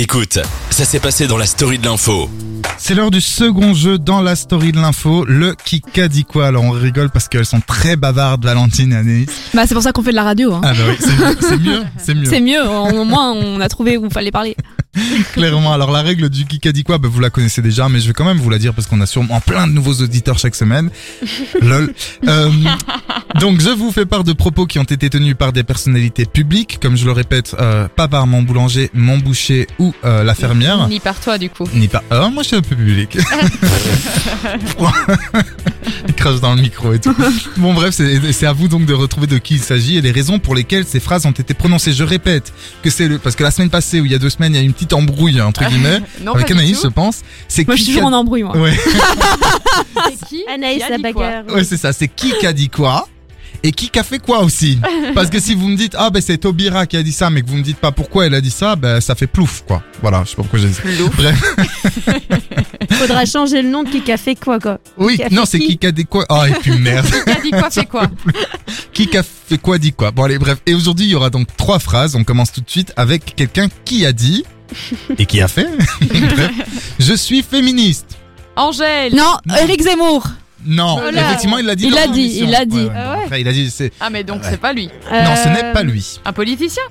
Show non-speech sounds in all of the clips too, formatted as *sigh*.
Écoute, ça s'est passé dans la story de l'info. C'est l'heure du second jeu dans la story de l'info, le Kika dit quoi? Alors on rigole parce qu'elles sont très bavardes, Valentine et Anaïs. Bah c'est pour ça qu'on fait de la radio. Hein. Ah bah oui, c'est c'est mieux, c'est mieux. *laughs* C'est mieux, au moins on a trouvé où il fallait parler. *laughs* Clairement, alors la règle du Kika dit quoi bah, Vous la connaissez déjà, mais je vais quand même vous la dire parce qu'on a sûrement plein de nouveaux auditeurs chaque semaine. *laughs* Lol. Euh, donc je vous fais part de propos qui ont été tenus par des personnalités publiques, comme je le répète, euh, pas par mon boulanger, mon boucher ou euh, la fermière. Ni par toi, du coup. Ni pas. Ah, moi, je suis un peu public. *laughs* il crache dans le micro et tout. Bon, bref, c'est c'est à vous donc de retrouver de qui il s'agit et les raisons pour lesquelles ces phrases ont été prononcées. Je répète que c'est le parce que la semaine passée ou il y a deux semaines, il y a eu une petite embrouille entre guillemets *laughs* Non, avec Anaïs, je pense. C'est Moi je suis toujours en embrouille moi. Ouais, *laughs* C'est qui Anaïs la bagarre. ouais, c'est ça. C'est qui qui a dit quoi et qui a fait quoi aussi *laughs* Parce que si vous me dites ah ben c'est Taubira qui a dit ça, mais que vous me dites pas pourquoi elle a dit ça, ben ça fait plouf quoi. Voilà, je sais pas pourquoi j'ai dit ça. Plouf. Bref. Faudra changer le nom de qui a fait quoi quoi. Oui, Qui non, c'est qui a dit quoi Ah et puis merde. Qui a dit quoi, fait quoi Qui a fait quoi dit quoi Bon allez bref. Et aujourd'hui il y aura donc trois phrases. On commence tout de suite avec quelqu'un qui a dit et qui a fait. bref, *laughs* je suis féministe. Angèle Non, Eric Zemmour. Non, Voilà. effectivement il l'a dit. Il dans l'a dit, il l'a dit. Ouais, ouais, Ah bon, ouais après, il a dit c'est. Ah, mais donc Ouais. c'est pas lui. Non, ce Euh, n'est pas lui. Un politicien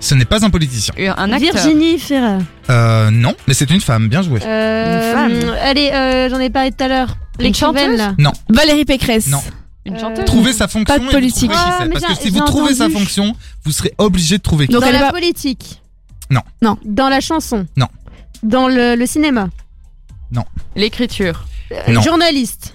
Ce n'est pas un politicien. Euh, Un acteur Virginie Fira. Euh, non, mais c'est une femme. Bien joué. Euh, Une femme. Allez, euh, j'en ai parlé tout à l'heure. Une L'écrivaine chanteuse? Là. Valérie Pécresse. Non. Une chanteuse? Trouvez sa fonction. Pas de et vous politique. trouvez qui Ah, c'est. mais Parce que j'ai- si vous j'ai trouvez sa entendu. fonction, vous serez obligé de trouver qui. Donc Dans elle la va- politique. Non. Non. Dans la chanson. Non. Dans le, le cinéma. L'écriture. Euh, Non. Journaliste.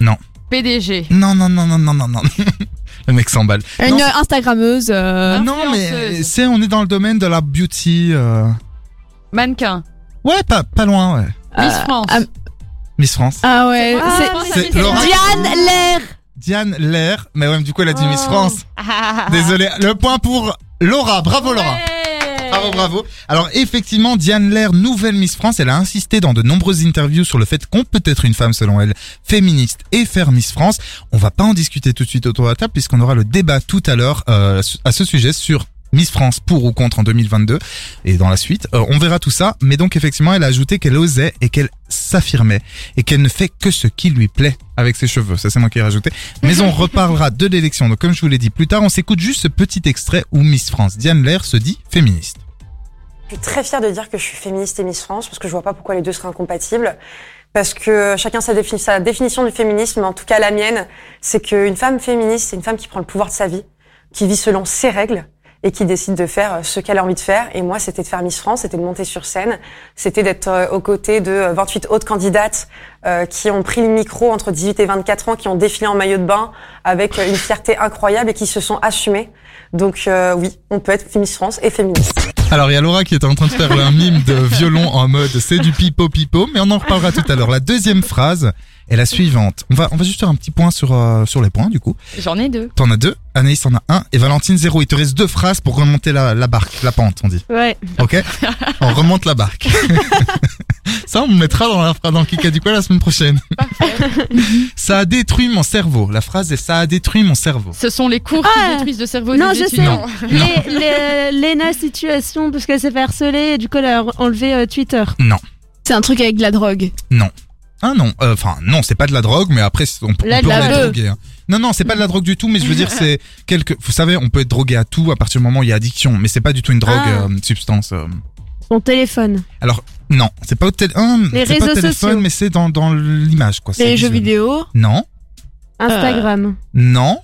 PDG. Non, non, non, non, non, non, non. *laughs* Le mec s'emballe. Une Non, Instagrammeuse. euh, Non, mais Influenceuse. c'est on est dans le domaine de la beauty. euh, Mannequin. Ouais, pas pas loin, ouais. Miss Euh, France. ah, Miss France. Ah ouais, Ah, c'est c'est c'est Laura- Diane Lair. Diane Lair. Mais ouais, du coup, elle a dit Miss Oh. France. Désolé. Le point pour Laura. Bravo, Laura. Ouais. Bravo, bravo. Alors effectivement, Diane Lair, nouvelle Miss France, elle a insisté dans de nombreuses interviews sur le fait qu'on peut être une femme, selon elle, féministe et faire Miss France. On va pas en discuter tout de suite autour de la table puisqu'on aura le débat tout à l'heure euh, à ce sujet sur Miss France pour ou contre en 2022 et dans la suite. Euh, on verra tout ça, mais donc effectivement, elle a ajouté qu'elle osait et qu'elle s'affirmait et qu'elle ne fait que ce qui lui plaît avec ses cheveux. Ça c'est moi qui ai rajouté. Mais on *laughs* reparlera de l'élection. Donc comme je vous l'ai dit plus tard, on s'écoute juste ce petit extrait où Miss France Diane Lair se dit féministe. Je suis très fière de dire que je suis féministe et Miss France parce que je vois pas pourquoi les deux seraient incompatibles. Parce que chacun sa, défi- sa définition du féminisme, mais en tout cas la mienne, c'est qu'une femme féministe, c'est une femme qui prend le pouvoir de sa vie, qui vit selon ses règles et qui décide de faire euh, ce qu'elle a envie de faire. Et moi, c'était de faire Miss France, c'était de monter sur scène, c'était d'être euh, aux côtés de euh, 28 autres candidates euh, qui ont pris le micro entre 18 et 24 ans, qui ont défilé en maillot de bain avec euh, une fierté incroyable et qui se sont assumées. Donc euh, oui, on peut être Miss France et féministe. Alors il y a Laura qui est en train de faire un mime de violon en mode c'est du pipo pipo, mais on en reparlera tout à l'heure. La deuxième phrase est la suivante. On va on va juste faire un petit point sur euh, sur les points du coup. J'en ai deux. T'en as deux, Anaïs en a un et Valentine zéro. Il te reste deux phrases pour remonter la, la barque, la pente on dit. Ouais. Ok? On remonte la barque. *laughs* Ça on me mettra dans la phrase dans Kika du quoi la semaine prochaine. ça a détruit mon cerveau. La phrase est ça a détruit mon cerveau. Ce sont les cours Ah. qui détruisent le cerveau Non, des je sais. étudiants. Les, les, Lena situation parce qu'elle s'est fait harceler et du coup elle a enlevé euh, Twitter. Non. C'est un truc avec de la drogue. Non. Ah non, euh, enfin non, c'est pas de la drogue, mais après on, peut- La- on peut la drogué. hein. Non non, c'est pas de la drogue du tout, mais je veux dire c'est quelque. Vous savez, on peut être drogué à tout à partir du moment où il y a addiction, mais c'est pas du tout une drogue, Ah. euh, substance. Euh. Son téléphone. Alors non, c'est pas au tél- hein, Les c'est pas au téléphone, sociaux. mais c'est dans dans l'image quoi. c'est Les jeux visuel. vidéo. Non, Instagram. non,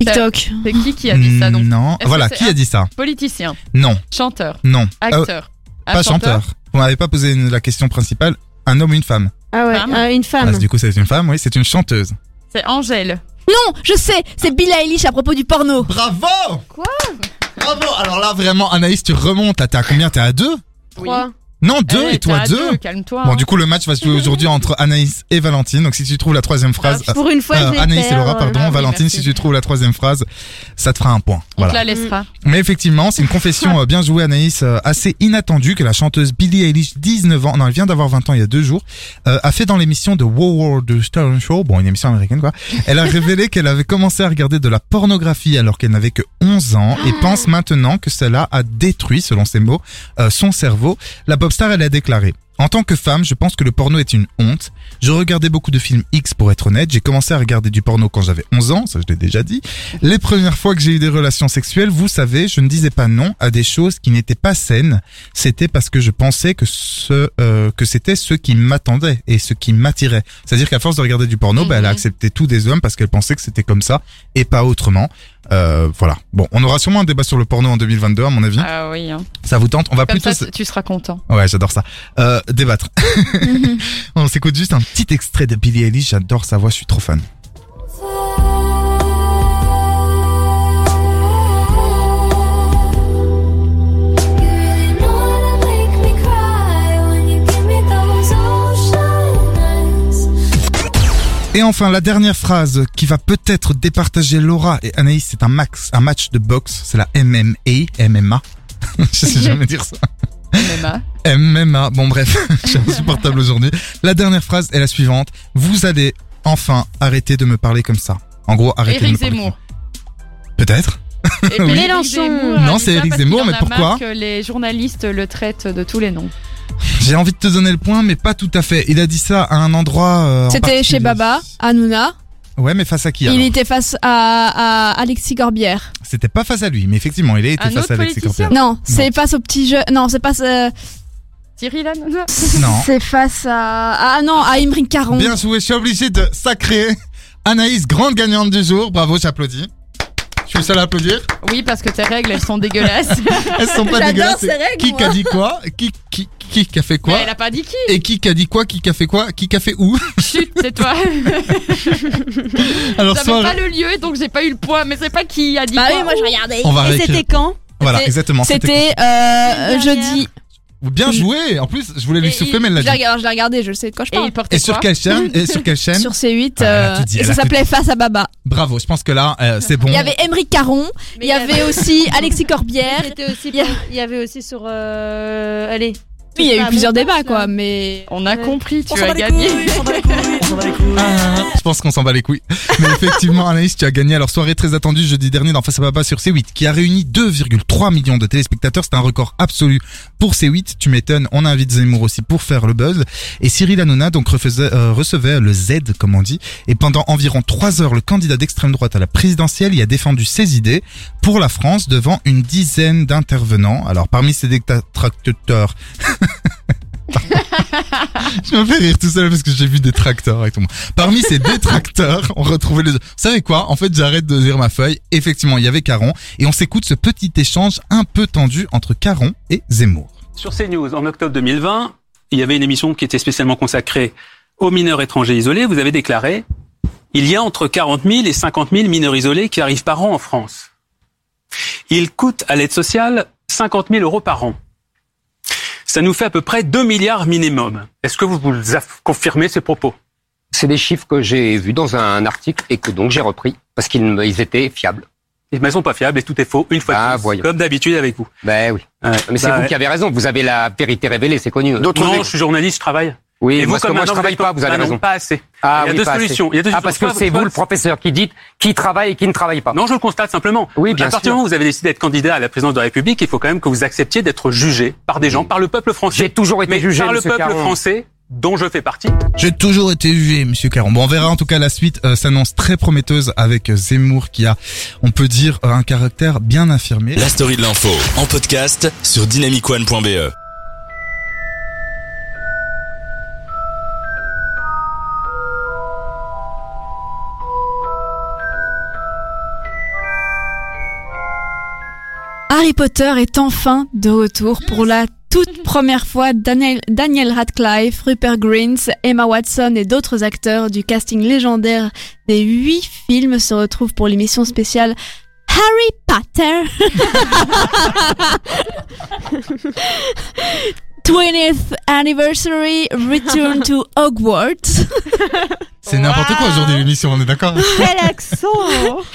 TikTok. C'est qui qui a dit ça donc? Non. Est-ce Voilà, c'est qui a un- dit ça? Politicien, Non, chanteur, non. Acteur. Ah, pas chanteur. Vous m'avez pas posé une- la question principale. Un homme ou une femme? Ah ouais, Femme. euh, une femme. Ah, Du coup, c'est une femme, oui, c'est une chanteuse. C'est Angèle. Non, je sais, c'est Billie Eilish à propos du porno. Bravo Quoi? Bravo Alors là, vraiment, Anaïs, tu remontes. Là, t'es à combien? T'es à deux? Trois. Non, deux Eh, et toi deux. Calme-toi. Bon, hein. du coup, le match va se jouer aujourd'hui entre Anaïs et Valentine. Donc, si tu trouves la troisième phrase, Pour une fois, euh, je vais Anaïs et. Laura, pardon, Ah oui, Valentine, merci. si tu trouves la troisième phrase, ça te fera un point. On te Voilà. la laissera. Mais effectivement, c'est une confession euh, bien jouée, Anaïs, euh, assez inattendue que la chanteuse Billie Eilish, 19 ans, non, elle vient d'avoir 20 ans il y a deux jours, euh, a fait dans l'émission de Wow World de Star Show, bon, une émission américaine quoi. Elle a révélé qu'elle avait commencé à regarder de la pornographie alors qu'elle n'avait que 11 ans et pense maintenant que cela a détruit, selon ses mots, euh, son cerveau. La pop star, elle a déclaré. En tant que femme, je pense que le porno est une honte. Je regardais beaucoup de films X pour être honnête. J'ai commencé à regarder du porno quand j'avais 11 ans, ça je l'ai déjà dit. Les premières fois que j'ai eu des relations sexuelles, vous savez, je ne disais pas non à des choses qui n'étaient pas saines. C'était parce que je pensais que ce euh, que c'était ce qui m'attendait et ce qui m'attirait. C'est-à-dire qu'à force de regarder du porno, bah, elle a Mhm. accepté tout des hommes parce qu'elle pensait que c'était comme ça et pas autrement. Euh, voilà. Bon, on aura sûrement un débat sur le porno en 2022 à mon avis. Ah oui. hein. Ça vous tente? On va Comme plutôt. ça, tu seras content. Ouais, j'adore ça. Euh, débattre. *laughs* On s'écoute juste un petit extrait de Billie Eilish. J'adore sa voix, je suis trop fan. Et enfin, la dernière phrase qui va peut-être départager Laura et Anaïs, c'est un max, un match de boxe. C'est la MMA, MMA. *laughs* je sais jamais dire ça. MMA. MMA. Bon bref, *laughs* je suis insupportable aujourd'hui. La dernière phrase est la suivante. Vous allez enfin arrêter de me parler comme ça. En gros, arrêtez de me Éric parler. Zemmour. Peut-être. Et Oui. Éric Mélenchon. Non, c'est Éric Zemmour, mais pourquoi que les journalistes le traitent de tous les noms. J'ai envie de te donner le point, mais pas tout à fait. Il a dit ça à un endroit. euh, en C'était particulier. chez Baba, à Nouna. Ouais, mais face à qui Il était face à, à Alexis Corbière. C'était pas face à lui, mais effectivement, il a été Un face autre à Alexis politicien Corbière. Non, c'est face au petit jeu. Non, c'est pas. euh, Thierry Hanouna. Non. *laughs* C'est face à. Ah non, à Imric Caron. Bien joué, je suis obligé de sacrer Anaïs, grande gagnante du jour. Bravo, j'applaudis. Je suis le seul à applaudir. Oui, parce que tes règles, elles sont dégueulasses. *laughs* Elles sont pas dégueulasses. ces règles, Qui moi. a dit quoi Qui qui qui a fait quoi Mais elle a pas dit qui. Et qui a dit quoi Qui a fait quoi Qui a fait où *laughs* Chut, c'est toi. *laughs* Alors J'avais soirée- pas le lieu, donc j'ai pas eu le point. Mais c'est pas qui a dit Bah quoi. oui, moi je regardais. On va Et c'était quand Voilà, exactement. C'était C'était euh, jeudi. Bien joué. En plus, je voulais lui Et souffler, il- mais elle Je l'a l'ai dit. regardé, je l'ai regardé, je sais de quoi je Et parle. il portait Et sur quoi quelle chaîne *laughs* Et sur quelle chaîne Sur C8, Ah, elle a euh, dit, et ça s'appelait Face à Baba. Bravo. Je pense que là, euh, c'est bon. Il y avait *laughs* Emeric Caron, il y avait aussi Alexis Corbière. Aussi, Il il y avait aussi sur. Euh, allez. Oui, il y a eu plusieurs débats quoi, mais. On a compris, tu as gagné. *laughs* Ah, je pense qu'on s'en bat les couilles. Mais effectivement, Anaïs, tu as gagné. Alors, soirée très attendue jeudi dernier dans Face à Papa sur C8, qui a réuni 2,3 millions de téléspectateurs. C'est un record absolu pour C8. Tu m'étonnes. On invite Zemmour aussi pour faire le buzz. Et Cyril Hanouna, donc, refaisait- euh, recevait le Z, comme on dit. Et pendant environ 3 heures, le candidat d'extrême droite à la présidentielle y a défendu ses idées pour la France devant une dizaine d'intervenants. Alors, parmi ces détracteurs, *laughs* Je me fais rire tout seul parce que j'ai vu des tracteurs avec ton Parmi ces détracteurs, on retrouvait les... Vous savez quoi? En fait, j'arrête de lire ma feuille. Effectivement, il y avait Caron. Et on s'écoute ce petit échange un peu tendu entre Caron et Zemmour. Sur CNews, en octobre 2020, il y avait une émission qui était spécialement consacrée aux mineurs étrangers isolés. Vous avez déclaré il y a entre 40 000 et 50 000 mineurs isolés qui arrivent par an en France. Ils coûtent à l'aide sociale 50 000 euros par an. Ça nous fait à peu près 2 milliards minimum. Est-ce que vous, vous confirmez ces propos? C'est des chiffres que j'ai vus dans un article et que donc j'ai repris parce qu'ils étaient fiables. Mais ils sont pas fiables et tout est faux, une fois Ah, de plus, voyons. comme d'habitude avec vous. Ben oui. Ouais. Mais c'est Bah, vous qui avez raison. Vous avez la vérité révélée, c'est connu. Non, je suis journaliste, je travaille. Oui, et vous, parce que comme moi je travaille pas. Vous avez raison. pas assez. Ah il y a oui, deux assez. solutions. Il y a deux Ah parce que c'est vous le professeur qui dit qui travaille et qui ne travaille pas. Non, je le constate simplement. Oui, bien à partir sûr. du moment où vous avez décidé d'être candidat à la présidence de la République, il faut quand même que vous acceptiez d'être jugé par des gens, par le peuple français. J'ai toujours été mais jugé, par le peuple Caron. français dont je fais partie. J'ai toujours été jugé, Monsieur Caron. Bon, on verra en tout cas la suite euh, s'annonce très prometteuse avec euh, Zemmour qui a, on peut dire, un caractère bien affirmé. La story de l'info en podcast sur dynamicone.be. Harry Potter est enfin de retour pour la toute première fois. Daniel, Radcliffe, Rupert Grint, Emma Watson et d'autres acteurs du casting légendaire des huit films se retrouvent pour l'émission spéciale Harry Potter. *laughs* 20th anniversary return to *laughs* Hogwarts. C'est n'importe quoi aujourd'hui l'émission, on est d'accord *laughs* Quel accent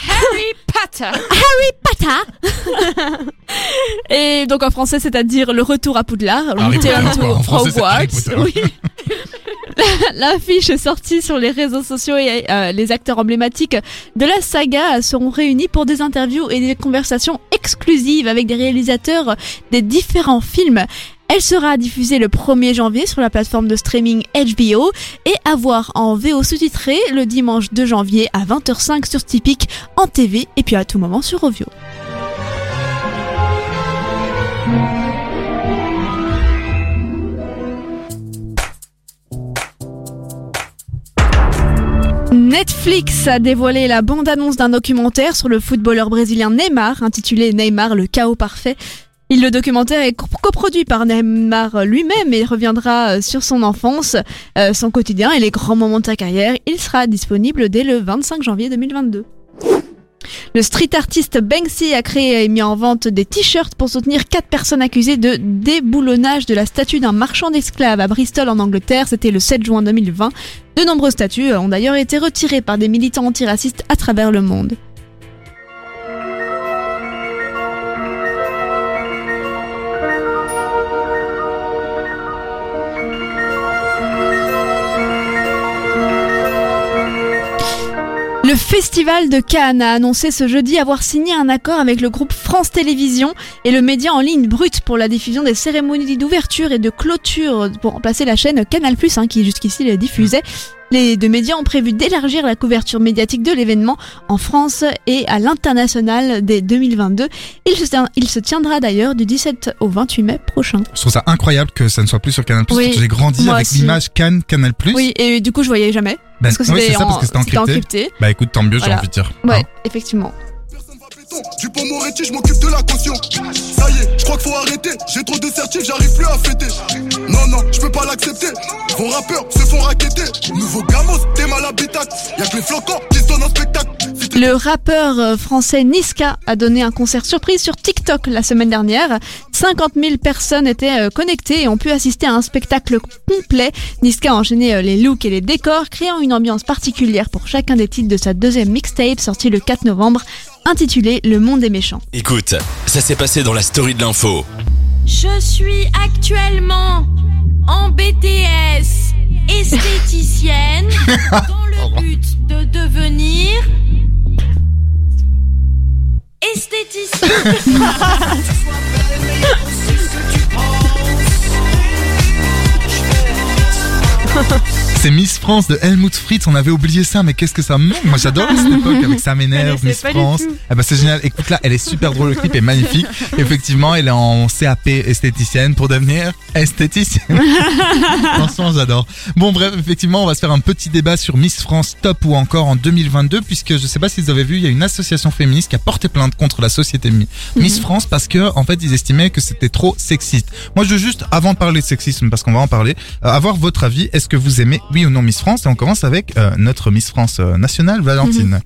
Harry Potter. Pata. *laughs* Et donc en français, c'est-à-dire le retour à Poudlard, Harry return Potter, to français, Harry Hogwarts. Potter. Oui. L'affiche est sortie sur les réseaux sociaux et euh, les acteurs emblématiques de la saga seront réunis pour des interviews et des conversations exclusives avec des réalisateurs des différents films. Elle sera diffusée le 1er janvier sur la plateforme de streaming HBO et à voir en VO sous-titré le dimanche 2 janvier à 20h05 sur Typique en TV et puis à tout moment sur Ovio. Netflix a dévoilé la bande-annonce d'un documentaire sur le footballeur brésilien Neymar, intitulé Neymar, le chaos parfait. Le documentaire est co- coproduit par Neymar lui-même et reviendra euh, sur son enfance, euh, son quotidien et les grands moments de sa carrière. Il sera disponible dès le 25 janvier 2022. Le street artiste Banksy a créé et mis en vente des t-shirts pour soutenir quatre personnes accusées de déboulonnage de la statue d'un marchand d'esclaves à Bristol en Angleterre. C'était le 7 juin 2020. De nombreuses statues ont d'ailleurs été retirées par des militants antiracistes à travers le monde. Festival de Cannes a annoncé ce jeudi avoir signé un accord avec le groupe France Télévisions et le média en ligne Brut pour la diffusion des cérémonies d'ouverture et de clôture pour remplacer la chaîne Canal+, hein, qui jusqu'ici les diffusait. Les deux médias ont prévu d'élargir la couverture médiatique de l'événement en France et à l'international dès 2022. Il se, il se tiendra d'ailleurs du 17 au 28 mai prochain. Je trouve ça incroyable que ça ne soit plus sur Canal+. Oui, J'ai grandi avec l'image Cannes Canal+. Oui, et du coup je voyais jamais. Ben, Parce que c'était c'est ça, parce que c'était c'était encrypté. encrypté. Bah écoute, tant mieux, j'ai Voilà. envie de dire. Ouais, Hein. effectivement. Dupont Moretti, je m'occupe de la caution. Ça y est, je crois qu'il faut arrêter. J'ai trop de certifs, j'arrive plus à fêter. Non, non, je peux pas l'accepter. Vos rappeurs se font raqueter. Nouveau gamos, t'es mal habitacle. Y'a que les flocons qui se donnent en spectacle. Le rappeur euh, français Niska a donné un concert surprise sur TikTok la semaine dernière. 50 000 personnes étaient euh, connectées et ont pu assister à un spectacle complet. Niska a enchaîné euh, les looks et les décors, créant une ambiance particulière pour chacun des titres de sa deuxième mixtape sortie le 4 novembre, intitulée Le Monde des méchants. Écoute, ça s'est passé dans la story de l'info. Je suis actuellement en BTS esthéticienne *laughs* dans le but de devenir esthéticienne. *laughs* C'est Miss France de Helmut Fritz, on avait oublié ça, mais qu'est-ce que ça me manque Moi j'adore cette *laughs* époque avec ça m'énerve, Miss France. Eh ben c'est génial, écoute là, elle est super drôle, le clip est magnifique. *laughs* Effectivement, elle est en CAP esthéticienne pour devenir esthéticienne. *laughs* Franchement, j'adore. Bon bref, effectivement, on va se faire un petit débat sur Miss France Top ou encore en 2022, puisque je sais pas si vous avez vu, il y a une association féministe qui a porté plainte contre la société Mi- Miss France parce que en fait ils estimaient que c'était trop sexiste. Moi je veux juste, avant de parler de sexisme, parce qu'on va en parler, euh, avoir votre avis. Est-ce que vous aimez oui ou non Miss France Et on commence avec euh, notre Miss France euh, nationale, Valentine.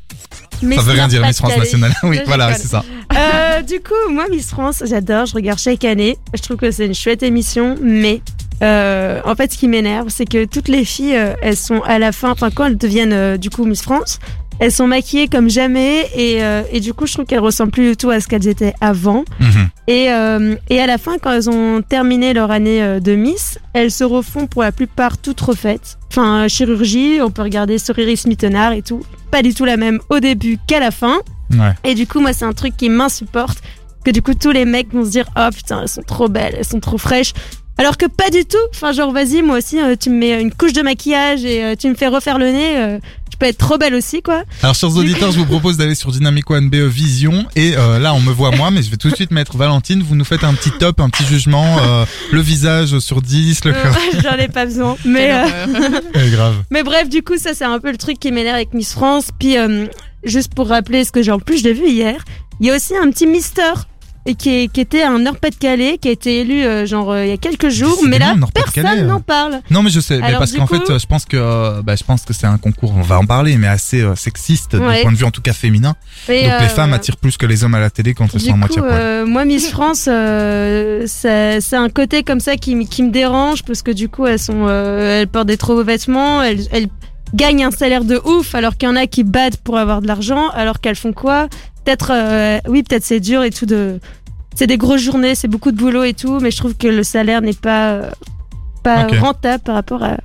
Mais ça veut rien dire Miss France nationale. *laughs* oui, Je voilà, c'est ça. Euh, du coup, moi, Miss France, j'adore, je regarde chaque année. Je trouve que c'est une chouette émission, mais euh, en fait, ce qui m'énerve, c'est que toutes les filles, euh, elles sont à la fin, enfin, quand elles deviennent euh, du coup Miss France, elles sont maquillées comme jamais, et, euh, et du coup, je trouve qu'elles ressemblent plus du tout à ce qu'elles étaient avant. Mhm. Et, euh, et à la fin, quand elles ont terminé leur année euh, de Miss, elles se refont pour la plupart toutes refaites. Enfin, chirurgie, on peut regarder Soriris Mittenard et tout. Pas du tout la même au début qu'à la fin. Ouais. Et du coup, moi, c'est un truc qui m'insupporte. Que du coup, tous les mecs vont se dire Oh putain, elles sont trop belles, elles sont trop fraîches. Alors que pas du tout. Enfin, genre, vas-y, moi aussi, euh, tu me mets une couche de maquillage et euh, tu me fais refaire le nez. euh, je peux être trop belle aussi, quoi. Alors, chers auditeurs, je vous propose d'aller sur Dynamic One BE Vision. Et euh, là, on me voit moi, mais je vais tout de suite mettre Valentine. Vous nous faites un petit top, un petit jugement. euh, le visage sur 10, le cœur. *laughs* J'en ai pas besoin. Mais, euh, C'est grave. mais bref, du coup, ça, c'est un peu le truc qui m'énerve avec Miss France. Puis, euh, juste pour rappeler ce que j'ai en plus, je l'ai vu hier, il y a aussi un petit Mister et qui, est- qui était un Nord-Pas-de-Calais, qui a été élu euh, genre euh, il y a quelques jours, mais là personne euh. n'en parle. Non mais je sais, mais parce qu'en coup- fait, euh, je pense que, bah, je pense que c'est un concours. On va en parler, mais assez euh, sexiste Ouais. du point de vue en tout cas féminin. Et, Donc les femmes attirent plus que les hommes à la télé quand elles sont à moitié poil. moi, Miss France, c'est un côté comme ça qui, qui me dérange parce que du coup, elles sont, elles portent des trop beaux vêtements, elles, elles gagnent un salaire de ouf, alors qu'il y en a qui battent pour avoir de l'argent, alors qu'elles font quoi? Peut-être, euh, oui, peut-être c'est dur et tout de, c'est des grosses journées, c'est beaucoup de boulot et tout, mais je trouve que le salaire n'est pas, euh, pas rentable par rapport à,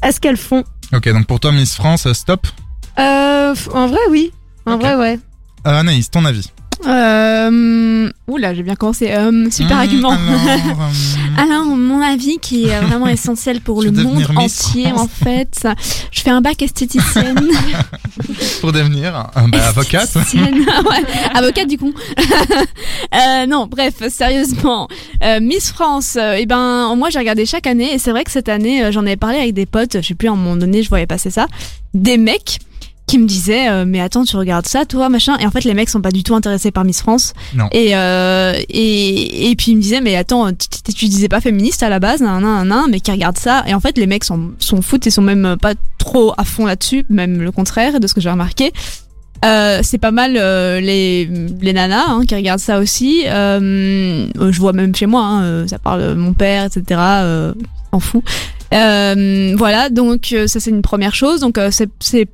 à ce qu'elles font. Ok, donc pour toi Miss France, euh, stop? Euh, en vrai, oui. En vrai, ouais. Euh, Anaïs, ton avis? Euh, oula, j'ai bien commencé. Euh, super Mmh, argument. alors, *laughs* euh, Alors, mon avis qui est vraiment *laughs* essentiel pour le monde entier, en fait. Je fais un bac esthéticienne. *laughs* pour devenir euh, bah, avocate. Ouais, avocate du coup. euh, non, bref, sérieusement. Miss France, eh ben, moi j'ai regardé chaque année et c'est vrai que cette année, j'en avais parlé avec des potes, je sais plus, à un moment donné, je voyais passer ça. Des mecs qui me disaient, euh, mais attends, tu regardes ça, toi, machin. Et en fait, les mecs sont pas du tout intéressés par Miss France. Non. Et, euh, et, et puis ils me disaient, mais attends, tu, disais pas féministe à la base, nan, nan, nan, mais qui regardent ça. Et en fait, les mecs sont, sont foutent et sont même pas trop à fond là-dessus, même le contraire de ce que j'ai remarqué. Euh, c'est pas mal euh, les, les nanas hein, qui regardent ça aussi. Euh, je vois même chez moi, hein, euh, ça parle mon père, etc. Euh, fout. Euh, voilà, donc euh, ça c'est une première chose. Donc euh, c'est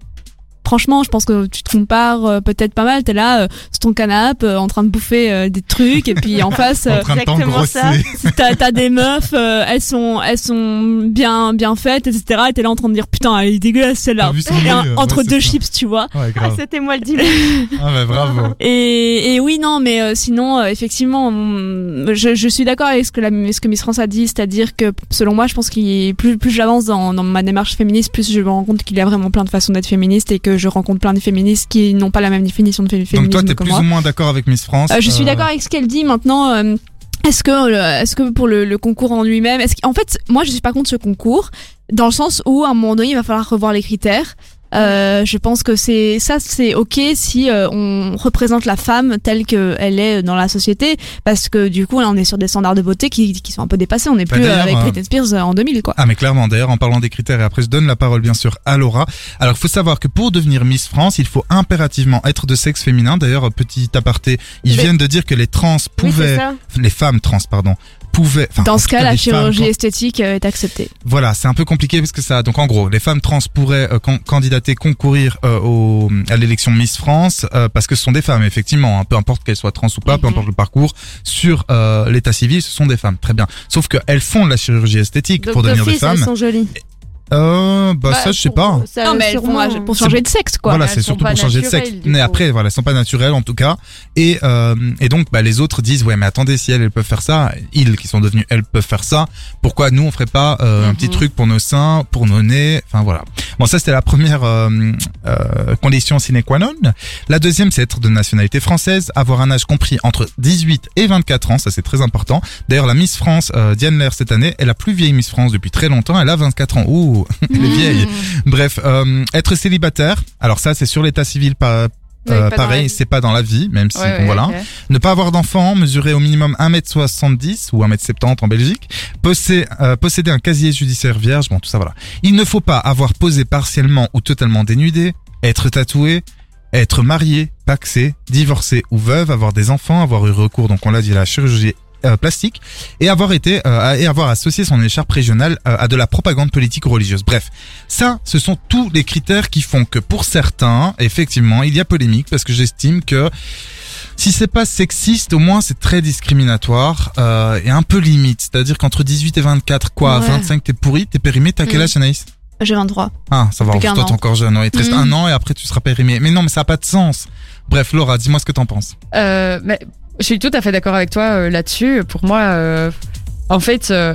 franchement, je pense que tu te compares euh, peut-être pas mal. T'es là euh, sur ton canapé euh, en train de bouffer euh, des trucs et puis en *laughs* face. en euh, train de exactement ça. *laughs* T'as, t'as des meufs, euh, elles sont, elles sont bien, bien faites, etc. Et t'es là en train de dire putain, elle est dégueulasse celle-là. Euh, entre ouais, deux ça. chips, tu vois. Ouais, Ah, c'était moi le dimanche. *laughs* Ah bah bravo. Et, et oui, non, mais euh, sinon, euh, effectivement, hum, je, je suis d'accord avec ce que, la, ce que Miss France a dit, c'est-à-dire que selon moi, je pense qu'il plus, plus j'avance dans, dans ma démarche féministe, plus je me rends compte qu'il y a vraiment plein de façons d'être féministe et que je rencontre plein de féministes qui n'ont pas la même définition de fé- féminisme Donc toi, t'es plus moi. ou moins d'accord avec Miss France. Euh, je suis euh, d'accord avec ce qu'elle dit maintenant. euh, est-ce que, est-ce que pour le, le concours en lui-même, est-ce qu'en fait, moi, je suis pas contre ce concours, dans le sens où à un moment donné, il va falloir revoir les critères. Euh, je pense que c'est ça, c'est ok si euh, on représente la femme telle qu'elle est dans la société, parce que du coup, là, on est sur des standards de beauté qui, qui sont un peu dépassés. On n'est Bah, plus euh, avec euh, Britney Spears euh, en 2000, quoi. Ah mais clairement, d'ailleurs en parlant des critères et après je donne la parole bien sûr à Laura. Alors il faut savoir que pour devenir Miss France, il faut impérativement être de sexe féminin. D'ailleurs petit aparté, ils Mais- viennent de dire que les trans pouvaient, les femmes trans pardon, pouvaient. Dans ce cas, la femmes chirurgie esthétique euh, est acceptée. Voilà, c'est un peu compliqué parce que ça. Donc en gros, les femmes trans pourraient euh, can- candidater, concourir euh, au, à l'élection Miss France euh, parce que ce sont des femmes, effectivement. hein, peu importe qu'elles soient trans ou pas, peu Mhm. importe le parcours. Sur euh, l'état civil, ce sont des femmes. Très bien. Sauf qu'elles font de la chirurgie esthétique Donc, pour devenir des d'office, elles femmes. sont jolies. Euh, bah, ça, je sais pas. Ça, non, mais elles font pour changer de sexe, quoi. voilà, c'est surtout pour changer de sexe. Mais coup. après, voilà, elles sont pas naturelles en tout cas. Et euh, et donc, bah, les autres disent ouais, mais attendez, si elles, elles peuvent faire ça, ils qui sont devenus, elles peuvent faire ça. Pourquoi nous on ferait pas euh, un petit Mhm. truc pour nos seins, pour nos nez? Enfin voilà. Bon, ça c'était la première euh, euh, condition sine qua non. La deuxième, c'est être de nationalité française, avoir un âge compris entre 18 et 24 ans. Ça c'est très important. D'ailleurs, la Miss France euh, Diane Lair cette année est la plus vieille Miss France depuis très longtemps. Elle a 24 ans. Ouh, elle *laughs* est vieille. Bref, euh, être célibataire. Alors ça, c'est sur l'état civil pas. Euh, pareil, c'est pas dans la vie, même si Ouais, bon, ouais, voilà. Ne pas avoir d'enfant, mesurer au minimum 1m70 ou 1m70 en Belgique, posséder, euh, posséder un casier judiciaire vierge, bon tout ça voilà. Il ne faut pas avoir posé partiellement ou totalement dénudé, être tatoué, être marié, paxé, divorcé ou veuve, avoir des enfants, avoir eu recours, donc on l'a dit, à la chirurgie euh, plastique et avoir été euh, et avoir associé son écharpe régionale euh, à de la propagande politique ou religieuse. Bref, ça, ce sont tous les critères qui font que pour certains, effectivement, il y a polémique parce que j'estime que si c'est pas sexiste, au moins c'est très discriminatoire euh, et un peu limite. C'est-à-dire qu'entre 18 et 24, quoi, Ouais. 25 t'es pourri, t'es périmé, t'as quel Mm. âge Anaïs? J'ai 23. Ah, ça va, toi t'es encore jeune, ouais, il te reste Mm. un an et après tu seras périmé. Mais non, mais ça a pas de sens. Bref, Laura, dis-moi ce que t'en penses. Euh, mais je suis tout à fait d'accord avec toi euh, là-dessus. Pour moi, euh, en fait, euh,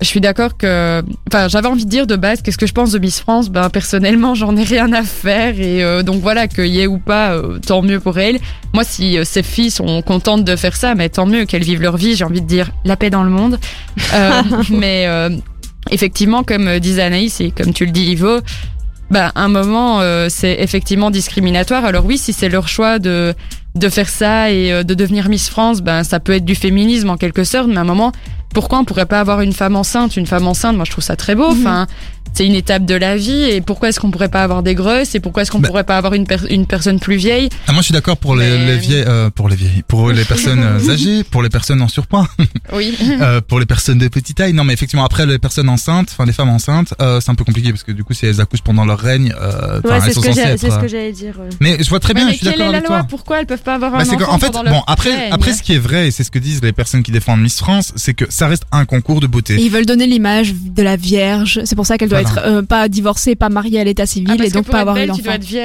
je suis d'accord que. Enfin, j'avais envie de dire de base, qu'est-ce que je pense de Miss France Ben, personnellement, j'en ai rien à faire. Et euh, donc voilà, qu'il y ait ou pas, euh, tant mieux pour elle. Moi, si ces filles sont contentes de faire ça, mais tant mieux qu'elles vivent leur vie. J'ai envie de dire la paix dans le monde. Euh, *laughs* mais euh, effectivement, comme disait Anaïs et comme tu le dis, Ivo, ben, un moment, euh, c'est effectivement discriminatoire. Alors oui, si c'est leur choix de de faire ça et euh, de devenir Miss France, ben ça peut être du féminisme en quelque sorte, mais à un moment, pourquoi on pourrait pas avoir une femme enceinte? Une femme enceinte, moi je trouve ça très beau. Mhm. Enfin, c'est une étape de la vie. Et pourquoi est-ce qu'on pourrait pas avoir des grosses Et pourquoi est-ce qu'on Bah. pourrait pas avoir une, per- une personne plus vieille? Ah, moi, je suis d'accord pour les, Mais- les vieilles, euh, pour les vieilles, pour les personnes euh, âgées, pour les personnes en surpoids, *laughs* Oui. *laughs* euh, pour les personnes de petite taille. Non, mais effectivement, après les personnes enceintes, enfin les femmes enceintes, euh, c'est un peu compliqué parce que du coup, si elles accouchent pendant leur règne, euh, Ouais, elles c'est sont ce être. ce que j'allais dire. Mais je vois très bien, Ouais, je mais suis quelle d'accord est la avec loi toi. Pourquoi elles peuvent pas avoir un Bah, c'est enfant qu'en fait, pendant leur bon, après, règne? après, ce qui est vrai, et c'est ce que disent les personnes qui défendent Miss France, c'est que ça reste un concours de beauté. Et ils veulent donner l'image de la vierge. C'est pour ça qu'elle doit Voilà. être euh, pas divorcée, pas mariée à l'état civil Ah, et donc pas avoir eu belle, d'enfant.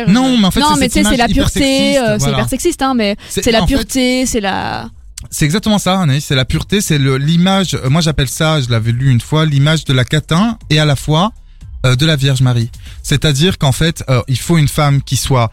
Non, mais en fait, non, mais tu sais, c'est image la pureté, euh, c'est hyper sexiste, hein, mais C'est- la pureté, c'est la. C'est exactement ça, Anaïs, c'est la pureté, c'est l'image, euh, moi j'appelle ça, je l'avais lu une fois, l'image de la catin et à la fois euh, de la Vierge Marie. C'est-à-dire qu'en fait, euh, il faut une femme qui soit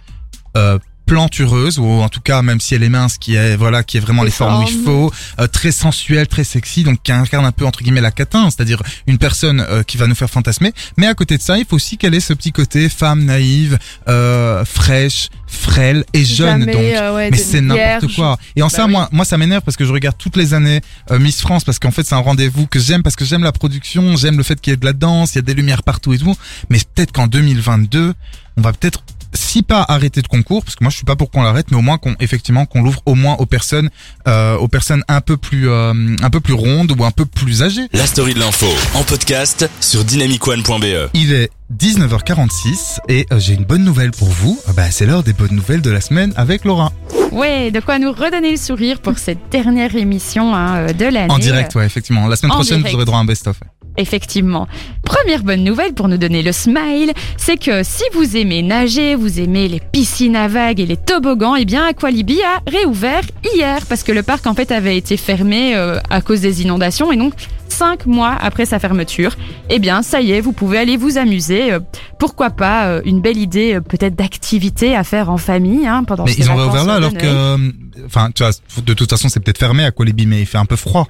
euh, plantureuse ou en tout cas même si elle est mince qui est voilà qui est vraiment les, Les formes où il formes. faut euh, très sensuelle très sexy donc qui incarne un peu entre guillemets la catin c'est-à-dire une personne euh, qui va nous faire fantasmer mais à côté de ça il faut aussi qu'elle ait ce petit côté femme naïve euh, fraîche frêle et jeune Jamais, donc euh, ouais, mais c'est n'importe quoi. Et en Bah ça, oui. moi, moi, ça m'énerve parce que je regarde toutes les années euh, Miss France parce qu'en fait, c'est un rendez-vous que j'aime parce que j'aime la production, j'aime le fait qu'il y ait de la danse, il y a des lumières partout et tout. Mais peut-être qu'en 2022, on va peut-être si pas arrêter de concours parce que moi je suis pas pour qu'on l'arrête mais au moins qu'on effectivement qu'on l'ouvre au moins aux personnes euh, aux personnes un peu plus euh, un peu plus rondes ou un peu plus âgées. La story de l'info en podcast sur dynamicone.be. Il est 19h46 et euh, j'ai une bonne nouvelle pour vous. Euh, Bah, c'est l'heure des bonnes nouvelles de la semaine avec Laura. Ouais, de quoi nous redonner le sourire pour cette dernière émission hein, euh, de l'année. En direct, ouais, effectivement. La semaine En prochaine, direct. vous aurez droit à un best-of. Effectivement. Première bonne nouvelle pour nous donner le smile, c'est que si vous aimez nager, vous aimez les piscines à vagues et les toboggans, eh bien Aqualibi a réouvert hier parce que le parc en fait avait été fermé euh, à cause des inondations et donc cinq mois après sa fermeture, eh bien ça y est, vous pouvez aller vous amuser. euh, pourquoi pas euh, une belle idée euh, peut-être d'activité à faire en famille hein, pendant Mais ces ils ont réouvert là alors que, euh, enfin, tu vois, de toute façon, c'est peut-être fermé à Qualibi, mais il fait un peu froid.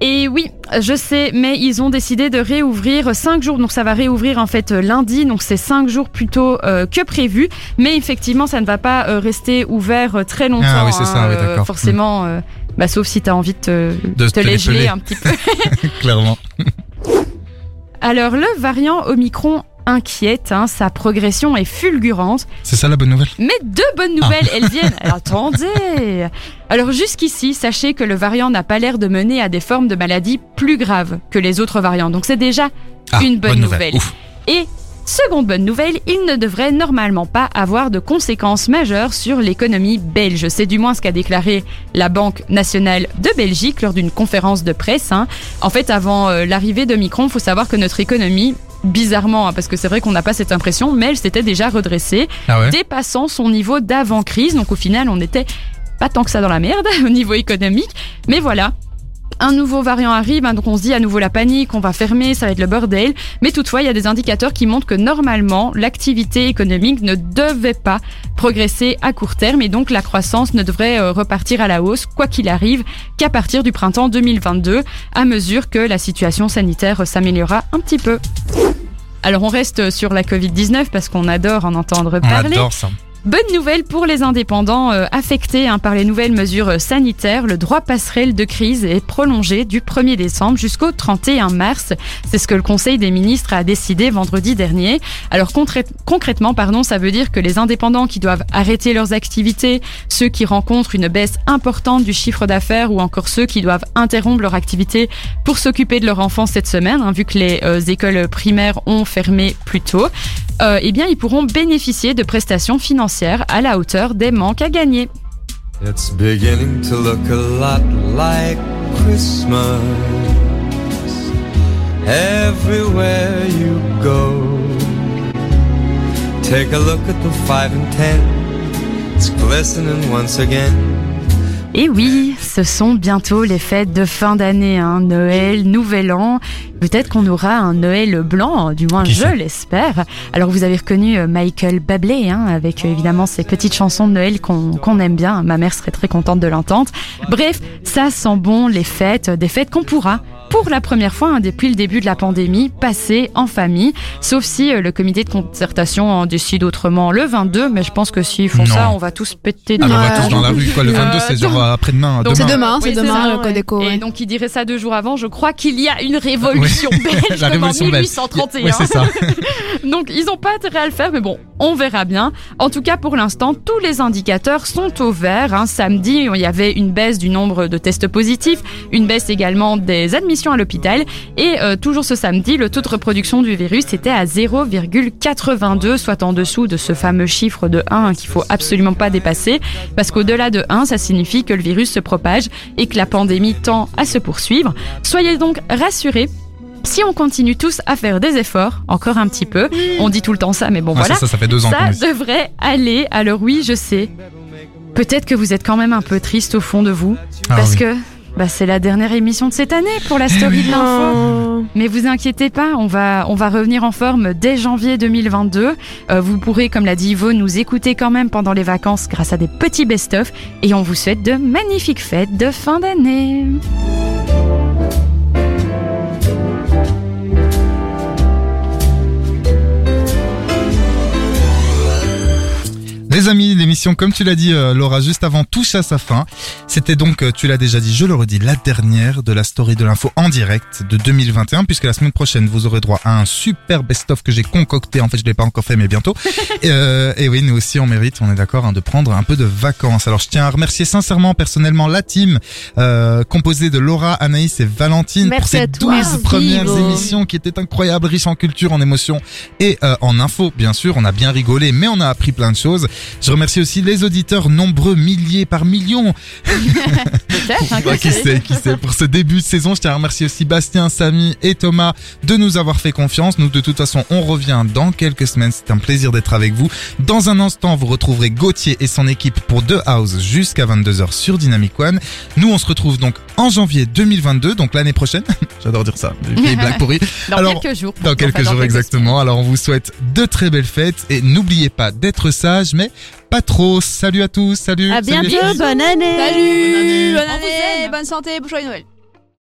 Et oui, je sais, mais ils ont décidé de réouvrir cinq jours. Donc ça va réouvrir en fait lundi, donc c'est cinq jours plus tôt euh, que prévu. Mais effectivement, ça ne va pas euh, rester ouvert euh, très longtemps. Ah oui, c'est ça, oui, euh, d'accord. Forcément, bah, sauf si tu as envie de te, De te te un petit *laughs* peu. Clairement. *laughs* Alors le variant Omicron inquiète, hein, sa progression est fulgurante. C'est ça la bonne nouvelle? Mais deux bonnes Ah. nouvelles, elles viennent. *laughs* Attendez. Alors jusqu'ici, sachez que le variant n'a pas l'air de mener à des formes de maladies plus graves que les autres variants. Donc c'est déjà Ah, une bonne, nouvelle. Ouf. Et seconde bonne nouvelle, il ne devrait normalement pas avoir de conséquences majeures sur l'économie belge. C'est du moins ce qu'a déclaré la Banque nationale de Belgique lors d'une conférence de presse. hein. En fait, avant euh, l'arrivée de Micron, il faut savoir que notre économie, bizarrement, hein, parce que c'est vrai qu'on n'a pas cette impression, mais elle s'était déjà redressée, Ah ouais. dépassant son niveau d'avant-crise. Donc au final, on n'était pas tant que ça dans la merde *laughs* au niveau économique. Mais voilà. Un nouveau variant arrive, hein, donc on se dit à nouveau la panique, on va fermer, ça va être le bordel. Mais toutefois, il y a des indicateurs qui montrent que normalement, l'activité économique ne devait pas progresser à court terme et donc la croissance ne devrait euh, repartir à la hausse, quoi qu'il arrive, qu'à partir du printemps 2022, à mesure que la situation sanitaire s'améliorera un petit peu. Alors on reste sur la Covid-19 parce qu'on adore en entendre On parler. adore ça. Bonne nouvelle pour les indépendants euh, affectés hein, par les nouvelles mesures sanitaires. Le droit passerelle de crise est prolongé du 1er décembre jusqu'au 31 mars. C'est ce que le Conseil des ministres a décidé vendredi dernier. Alors concrè- concrètement, pardon, ça veut dire que les indépendants qui doivent arrêter leurs activités, ceux qui rencontrent une baisse importante du chiffre d'affaires ou encore ceux qui doivent interrompre leur activité pour s'occuper de leur enfant cette semaine, hein, vu que les euh, écoles primaires ont fermé plus tôt, euh, eh bien, ils pourront bénéficier de prestations financières à la hauteur des manques à gagner. It's beginning to look a lot like Christmas everywhere you go. Take a look at the five and ten, it's glistening once again. Et oui, ce sont bientôt les fêtes de fin d'année, hein, Noël, Nouvel An. Peut-être qu'on aura un Noël blanc, du moins je l'espère. Alors vous avez reconnu euh, Michael Bublé, hein, avec euh, évidemment ces petites chansons de Noël qu'on qu'on aime bien. Ma mère serait très contente de l'entendre. Bref, ça sent bon les fêtes, des fêtes qu'on pourra pour la première fois hein, depuis le début de la pandémie, passer en famille, sauf si euh, le comité de concertation en décide autrement le 22, mais je pense que s'ils font Non. ça, on va tous péter Ah, des bah, on va tous dans la rue, quoi. Le 22, c'est genre après-demain. Donc, C'est demain. demain, c'est Oui, demain ça, le ouais. Codeco. Et ouais. donc il dirait ça deux jours avant, je crois qu'il y a une *laughs* révolution belge La comme en révolution belge. 1831. Ouais, c'est ça. *laughs* Donc ils n'ont pas intérêt à le faire, mais bon, on verra bien. En tout cas, pour l'instant, tous les indicateurs sont au vert. hein. Samedi, il y avait une baisse du nombre de tests positifs, une baisse également des admissions à l'hôpital. Et euh, toujours ce samedi, le taux de reproduction du virus était à 0,82, soit en dessous de ce fameux chiffre de 1 hein, qu'il faut absolument pas dépasser. Parce qu'au-delà de 1, ça signifie que le virus se propage et que la pandémie tend à se poursuivre. Soyez donc rassurés. Si on continue tous à faire des efforts, encore un petit peu, on dit tout le temps ça, mais bon Ah, voilà, ça, ça, ça fait deux ans ça devrait aller. Alors oui, je sais. Peut-être que vous êtes quand même un peu triste au fond de vous, Ah parce oui. que bah, c'est la dernière émission de cette année pour la story de l'info. Oh. Mais vous inquiétez pas, on va, on va revenir en forme dès janvier 2022. Euh, vous pourrez, comme l'a dit Ivo, nous écouter quand même pendant les vacances grâce à des petits best-of. Et on vous souhaite de magnifiques fêtes de fin d'année. Les amis, l'émission, comme tu l'as dit, euh, Laura, juste avant, touche à sa fin. C'était donc, euh, tu l'as déjà dit, je le redis, la dernière de la story de l'info en direct de 2021, puisque la semaine prochaine, vous aurez droit à un super best-of que j'ai concocté. En fait, je l'ai pas encore fait, mais bientôt. *laughs* et, euh, et oui, nous aussi, on mérite, on est d'accord, hein, de prendre un peu de vacances. Alors, je tiens à remercier sincèrement, personnellement, la team euh, composée de Laura, Anaïs et Valentine pour ces à 12 toi. Merci, premières émissions qui étaient incroyables, riches en culture, en émotions et euh, en info, bien sûr. On a bien rigolé, mais on a appris plein de choses. Je remercie aussi les auditeurs, nombreux, milliers par millions. Hein, *laughs* Ouais, qui sait, qui sait. Pour ce début de saison, je tiens à remercier aussi Bastien, Samy et Thomas de nous avoir fait confiance. Nous, de toute façon, on revient dans quelques semaines. C'est un plaisir d'être avec vous. Dans un instant, vous retrouverez Gauthier et son équipe pour The House jusqu'à 22h sur Dynamic One. Nous, on se retrouve donc en janvier 2022, donc l'année prochaine. *laughs* J'adore dire ça. Une vieille blague pourrie. *laughs* Dans Alors, quelques jours. Dans quelques Enfin, jours exactement. Alors on vous souhaite de très belles fêtes et n'oubliez pas d'être sage, mais pas trop. Salut à tous, salut. À salut bientôt, tous. bonne année. Salut, Bonne année. bonne année, bonne santé, joyeux Noël.